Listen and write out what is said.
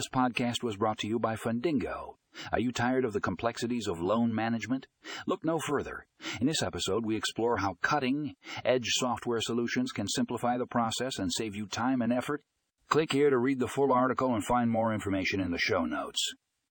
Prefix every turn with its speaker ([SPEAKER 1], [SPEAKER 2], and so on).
[SPEAKER 1] This podcast was brought to you by Fundingo. Are you tired of the complexities of loan management? Look no further. In this episode, we explore how cutting edge software solutions can simplify the process and save you time and effort. Click here to read the full article and find more information in the show notes.